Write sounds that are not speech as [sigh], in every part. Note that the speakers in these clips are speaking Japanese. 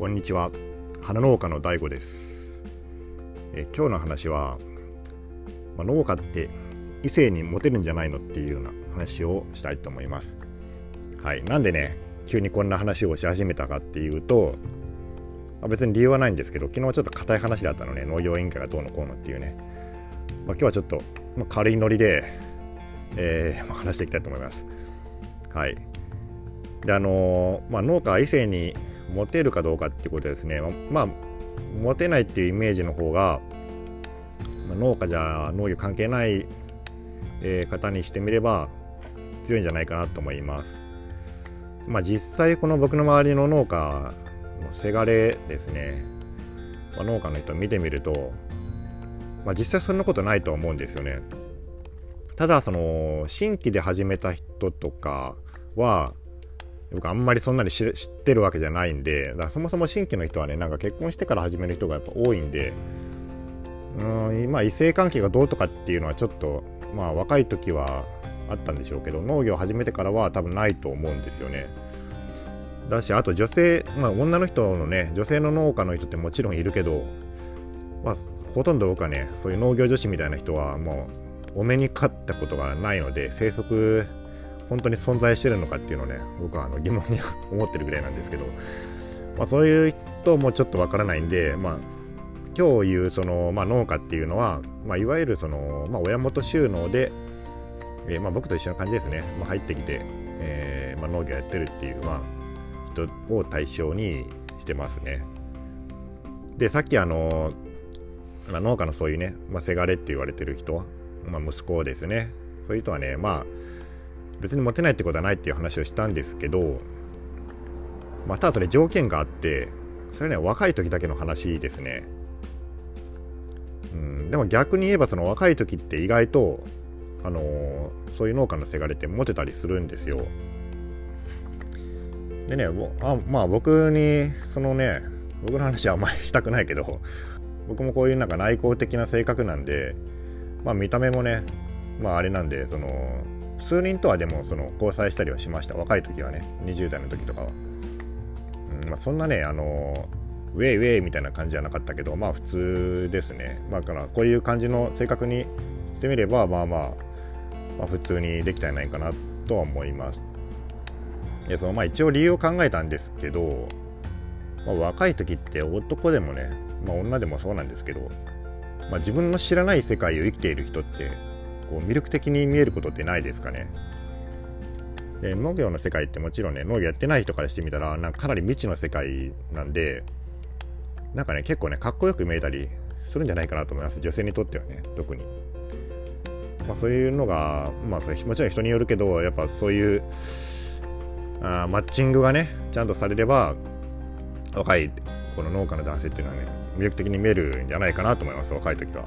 こんにちは。花農家の DAIGO です。え今日の話は、まあ、農家って異性にモテるんじゃないのっていうような話をしたいと思います。はい。なんでね急にこんな話をし始めたかっていうと、まあ、別に理由はないんですけど昨日ちょっと硬い話だったのね。農業委員会がどうのこうのっていうね、まあ、今日はちょっと、ま、軽いノリで、えー [laughs] ま、話していきたいと思います。はい。であのー、まあ、農家は異性にモテるかどうかってことですね。まあモテないっていうイメージの方が、まあ、農家じゃ農業関係ない、えー、方にしてみれば強いんじゃないかなと思います。まあ実際この僕の周りの農家のせがれですね、まあ、農家の人見てみると、まあ、実際そんなことないと思うんですよね。ただその新規で始めた人とかは僕あんまりそんなに知ってるわけじゃないんでだからそもそも新規の人はねなんか結婚してから始める人がやっぱ多いんでうんまあ異性関係がどうとかっていうのはちょっとまあ若い時はあったんでしょうけど農業を始めてからは多分ないと思うんですよね。だしあと女性、まあ、女の人のね女性の農家の人ってもちろんいるけど、まあ、ほとんど僕はねそういう農業女子みたいな人はもうお目にかかったことがないので生息本当に存在してるのかっていうのをね僕はあの疑問に思ってるぐらいなんですけど、まあ、そういう人もちょっとわからないんで、まあ、今日言うその、まあ、農家っていうのは、まあ、いわゆるその、まあ、親元収納で、えー、まあ、僕と一緒な感じですね、まあ、入ってきて、えーまあ、農業やってるっていう、まあ、人を対象にしてますね。でさっきあの、まあ、農家のそういうね、まあ、せがれって言われてる人、まあ、息子ですねそういう人はねまあ別にモテないってことはないっていう話をしたんですけど、まあ、ただそれ条件があってそれね若い時だけの話ですね。うん、でも逆に言えばその若い時って意外と、あのー、そういう農家のせがれてモテたりするんですよ。でねあまあ僕にそのね僕の話はあんまりしたくないけど僕もこういうなんか内向的な性格なんでまあ見た目もねまああれなんでその数人とはでもその交際したりはしました。若い時はね20代の時とかは、うんまあ、そんなねあのウェイウェイみたいな感じじゃなかったけどまあ普通ですね。まあからこういう感じの性格にしてみればまあまあ、まあ、普通にできたんじゃないかなとは思います。でそのまあ一応理由を考えたんですけど、まあ、若い時って男でもね、まあ、女でもそうなんですけど、まあ、自分の知らない世界を生きている人ってこう魅力的に見えることってないですかね？で農業の世界ってもちろんね農業やってない人からしてみたらなんかかなり未知の世界なんでなんかね結構ねかっこよく見えたりするんじゃないかなと思います。女性にとってはね特に、まあ、そういうのがまあもちろん人によるけどやっぱそういうあマッチングがねちゃんとされれば若いこの農家の男性っていうのはね魅力的に見えるんじゃないかなと思います若い時は。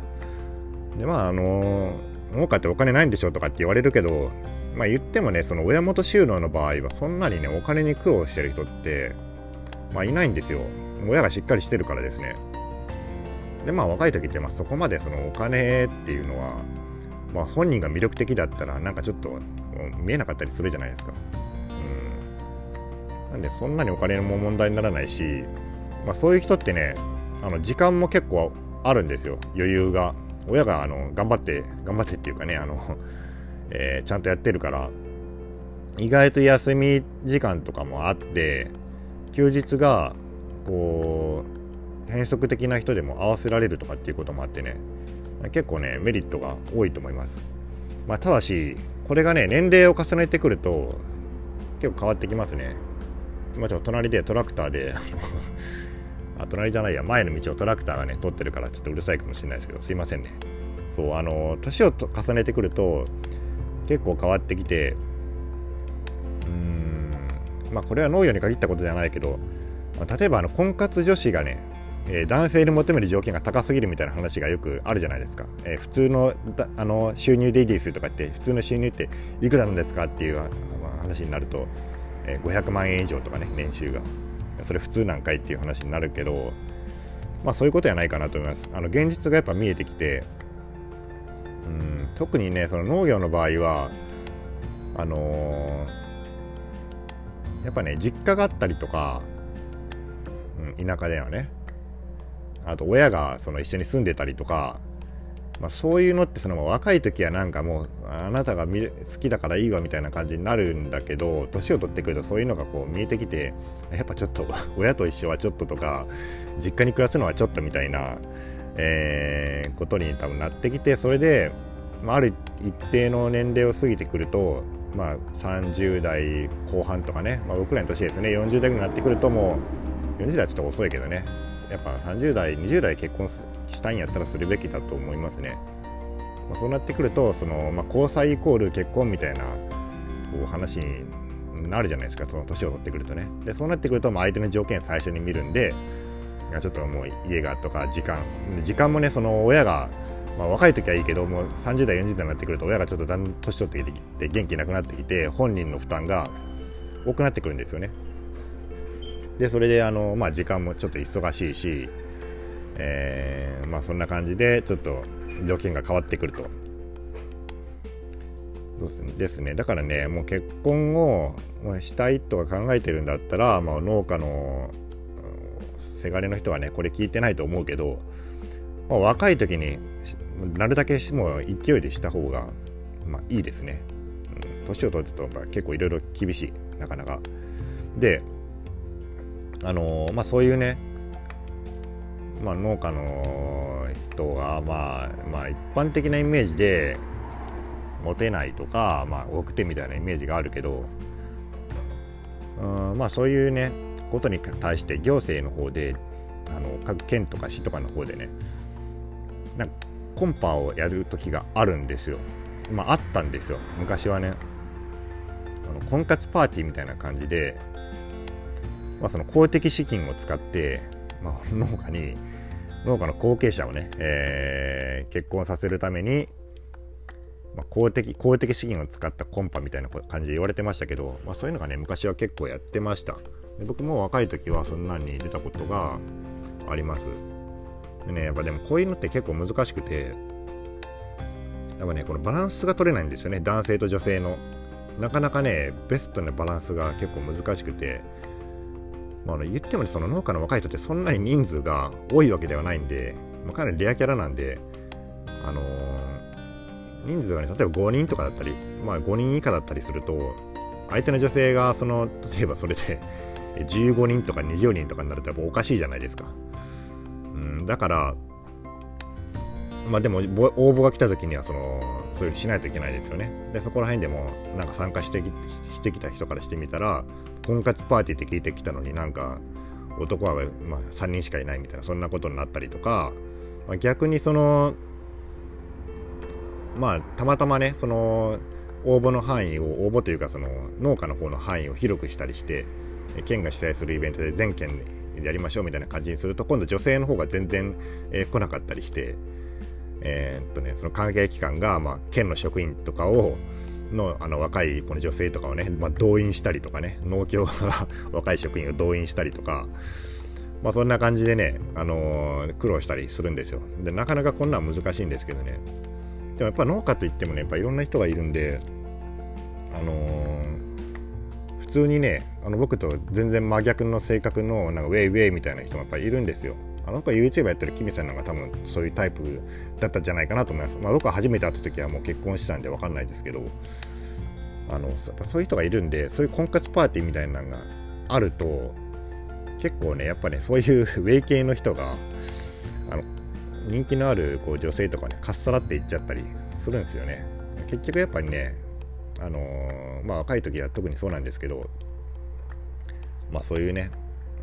でまああのー農家ってお金ないんでしょとかって言われるけど、まあ言ってもね、その親元収納の場合はそんなにね、お金に苦労してる人って、まあいないんですよ。親がしっかりしてるからですね。で、まあ若い時って、まあそこまでそのお金っていうのは、まあ本人が魅力的だったらなんかちょっと見えなかったりするじゃないですか。うん。なんでそんなにお金も問題にならないし、まあそういう人ってね、あの時間も結構あるんですよ、余裕が。親があの頑張って頑張ってっていうかねあの、[laughs] えー、ちゃんとやってるから意外と休み時間とかもあって休日がこう変則的な人でも合わせられるとかっていうこともあってね結構ねメリットが多いと思います、まあ、ただしこれがね年齢を重ねてくると結構変わってきますね。今ちょっと隣でトラクターで [laughs] あ、隣じゃないや、前の道をトラクターがね、通ってるからちょっとうるさいかもしれないですけど、すいませんね。そう、あの、年を重ねてくると、結構変わってきて、うーん、まあこれは農業に限ったことじゃないけど、ま、例えばあの婚活女子がね、えー、男性に求める条件が高すぎるみたいな話がよくあるじゃないですか。えー、普通のあの収入でいいですとかって、普通の収入っていくらなんですかっていう話になると、えー、500万円以上とかね、年収が。それ普通なんかいっていう話になるけど、まあそういうことやないかなと思います。あの現実がやっぱ見えてきて、うん、特にね、その農業の場合は、あのー、やっぱね、実家があったりとか、うん田舎ではねあと親がその一緒に住んでたりとか、まあ、そういうのってその若い時はなんかもうあなたが好きだからいいわみたいな感じになるんだけど年を取ってくるとそういうのがこう見えてきてやっぱちょっと [laughs] 親と一緒はちょっととか実家に暮らすのはちょっとみたいな、えー、ことに多分なってきてそれで、まあ、ある一定の年齢を過ぎてくるとまあ、30代後半とかね、まあ、僕らの年ですね40代ぐらいになってくるともう40代はちょっと遅いけどね。やっぱ30代20代結婚したいんやったらするべきだと思いますね、まあ、そうなってくるとその、まあ、交際イコール結婚みたいなこう話になるじゃないですか。その年を取ってくるとね。でそうなってくると、まあ、相手の条件最初に見るんでちょっともう家がとか時間時間もねその親がまあ、若い時はいいけどもう30代40代になってくると親がちょっとだんだん年取ってきて元気なくなってきて本人の負担が多くなってくるんですよね。でそれであの、まあ、時間もちょっと忙しいし、えー、まあ、そんな感じでちょっと条件が変わってくると。ですねだからねもう結婚をしたいとか考えてるんだったら、まあ、農家のせがれの人はねこれ聞いてないと思うけど、まあ、若い時になるだけもう勢いでした方が、まあ、いいですね。年、を取ると結構いろいろ厳しいなかなか。であの、まあそういうね、まあ、農家の人が、まあ、まあ一般的なイメージでモテないとか、まあ、多くてみたいなイメージがあるけどうんまあそういうねことに対して行政の方であの各県とか市とかの方でねなんかコンパをやる時があるんですよ。まああったんですよ昔はね。あの婚活パーティーみたいな感じで、まあ、その公的資金を使って、まあ、[laughs] 農家に農家の後継者をね、えー、結婚させるために、まあ、公的公的資金を使ったコンパみたいな感じで言われてましたけど、まあ、そういうのがね昔は結構やってました。で僕も若い時はそんなに出たことがあります。でねやっぱでもこういうのって結構難しくてやっぱねこのバランスが取れないんですよね。男性と女性の。なかなかねベストなバランスが結構難しくて。まあ、言ってもねその農家の若い人ってそんなに人数が多いわけではないんで、まあ、かなりレアキャラなんで、あのー、人数がね例えば5人とかだったり、まあ、5人以下だったりすると相手の女性がその例えばそれで [laughs] 15人とか20人とかになるとやっぱおかしいじゃないですか。うん、だからまあでも応募が来た時にはそのそういうしないといけないですよね。でそこら辺でもなんか参加してきしてきた人からしてみたら婚活パーティーって聞いてきたのになんか男は、まあ、3人しかいないみたいなそんなことになったりとか、まあ、逆にそのまあたまたまねその応募の範囲を応募というかその農家の方の範囲を広くしたりして県が主催するイベントで全県でやりましょうみたいな感じにすると今度女性の方が全然、えー、来なかったりして、えー、っとね、その関係機関が、まあ、県の職員とかをのあの若いこの女性とかをね、まあ、動員したりとかね農協が [laughs] 若い職員を動員したりとか、まあ、そんな感じでね、あのー、苦労したりするんですよ。でなかなかこんなん難しいんですけどね。でもやっぱ農家といってもねやっぱいろんな人がいるんであのー、普通にねあの僕と全然真逆の性格のなんかウェイウェイみたいな人もやっぱりいるんですよ。あの子は YouTube やってるキミさんなんか多分そういうタイプだったんじゃないかなと思います。まあ、僕は初めて会った時はもう結婚してたんで分かんないですけど、あのそういう人がいるんで、そういう婚活パーティーみたいなのがあると、結構ね、やっぱね、そういう [laughs] ウェイ系の人が、あの人気のあるこう女性とかね、かっさらっていっちゃったりするんですよね。結局やっぱりね、あのー、まあ若い時は特にそうなんですけど、まあそういうね、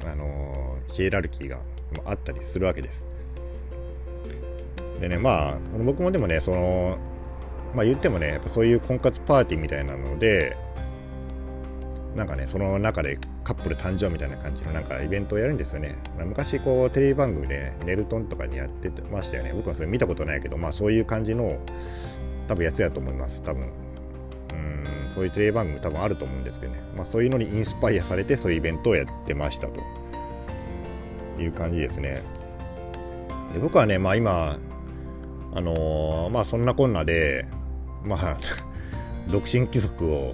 あのー、ヒエラルキーがもあったりするわけです。でね、まあ、僕もでもね、その、まあ言ってもね、やっぱそういう婚活パーティーみたいなので、なんかね、その中でカップル誕生みたいな感じのなんかイベントをやるんですよね。昔こうテレビ番組で、ね、ネルトンとかにやってましたよね。僕はそれ見たことないけど、まあそういう感じの多分やつやと思います。多分。うん、そういうテレビ番組多分あると思うんですけどね。まあそういうのにインスパイアされてそういうイベントをやってましたと。いう感じですね。で僕はね、まあ今、あのー、まあそんなこんなで、まあ [laughs] 独身貴族を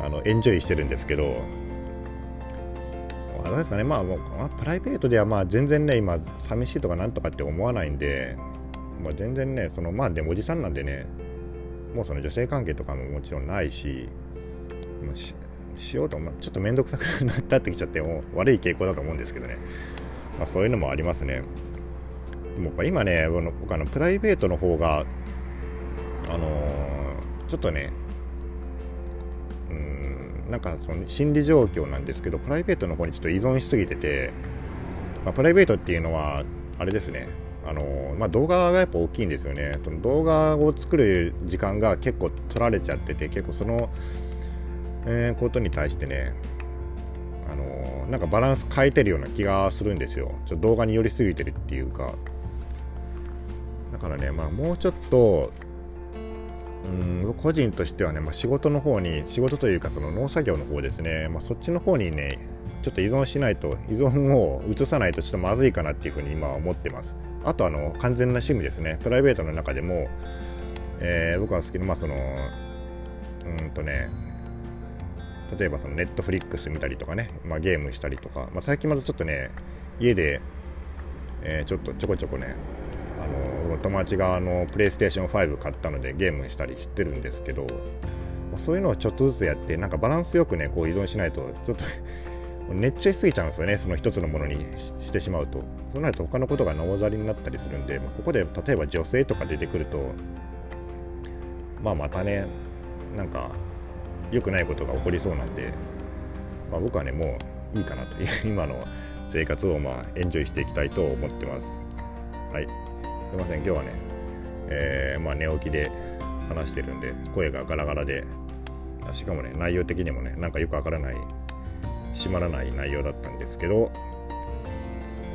あのエンジョイしてるんですけど、あれですかね、まあ、もうプライベートではまあ全然ね、今、寂しいとかなんとかって思わないんで、まあ、全然ね、そのまあ、でもおじさんなんでね、もうその女性関係とかももちろんないし、もうししようと、ちょっと面倒くさくなったってきちゃって、もう悪い傾向だと思うんですけどね、まあ、そういうのもありますね。でも今ね、僕あのプライベートの方が、あのー、ちょっとね、なんかその心理状況なんですけどプライベートの方にちょっと依存しすぎてて、まあ、プライベートっていうのはあれですねあのまあ、動画がやっぱ大きいんですよねその動画を作る時間が結構取られちゃってて結構その、えー、ことに対してねなんかバランス変えてるような気がするんですよ。ちょっと動画に寄りすぎてるっていうか。だからねまあもうちょっとうん個人としてはね、まあ、仕事の方に仕事というかその農作業の方ですね、まあ、そっちの方にねちょっと依存しないと依存を移さないとちょっとまずいかなっていうふうに今は思ってます。あとあの完全な趣味ですね。プライベートの中でも、えー、僕は好きなまあそのうんとね例えばそのネットフリックス見たりとかね、まあ、ゲームしたりとか、まあ、最近またちょっとね家で、えー、ちょっとちょこちょこねあの友達があのプレイステーション5買ったのでゲームしたりしてるんですけど、まあ、そういうのをちょっとずつやってなんかバランスよくねこう依存しないとちょっと [laughs] 熱中しすぎちゃうんですよねその一つのものにしてしまうと。そうなると他のことがなおざりになったりするんで、まあ、ここで例えば女性とか出てくるとまあまたねなんか良くないことが起こりそうなんで、まあ、僕はねもういいかなと。い [laughs] う今の生活をまあエンジョイしていきたいと思ってます。はい。すいません。今日はね、えー、まあ、寝起きで話してるんで声がガラガラでしかもね内容的にもねなんかよくわからない閉まらない内容だったんですけど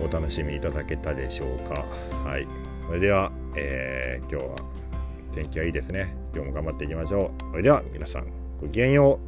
お楽しみいただけたでしょうか。はい。それでは、えー、今日は天気がいいですね。今日も頑張っていきましょう。それでは皆さん。これ原用。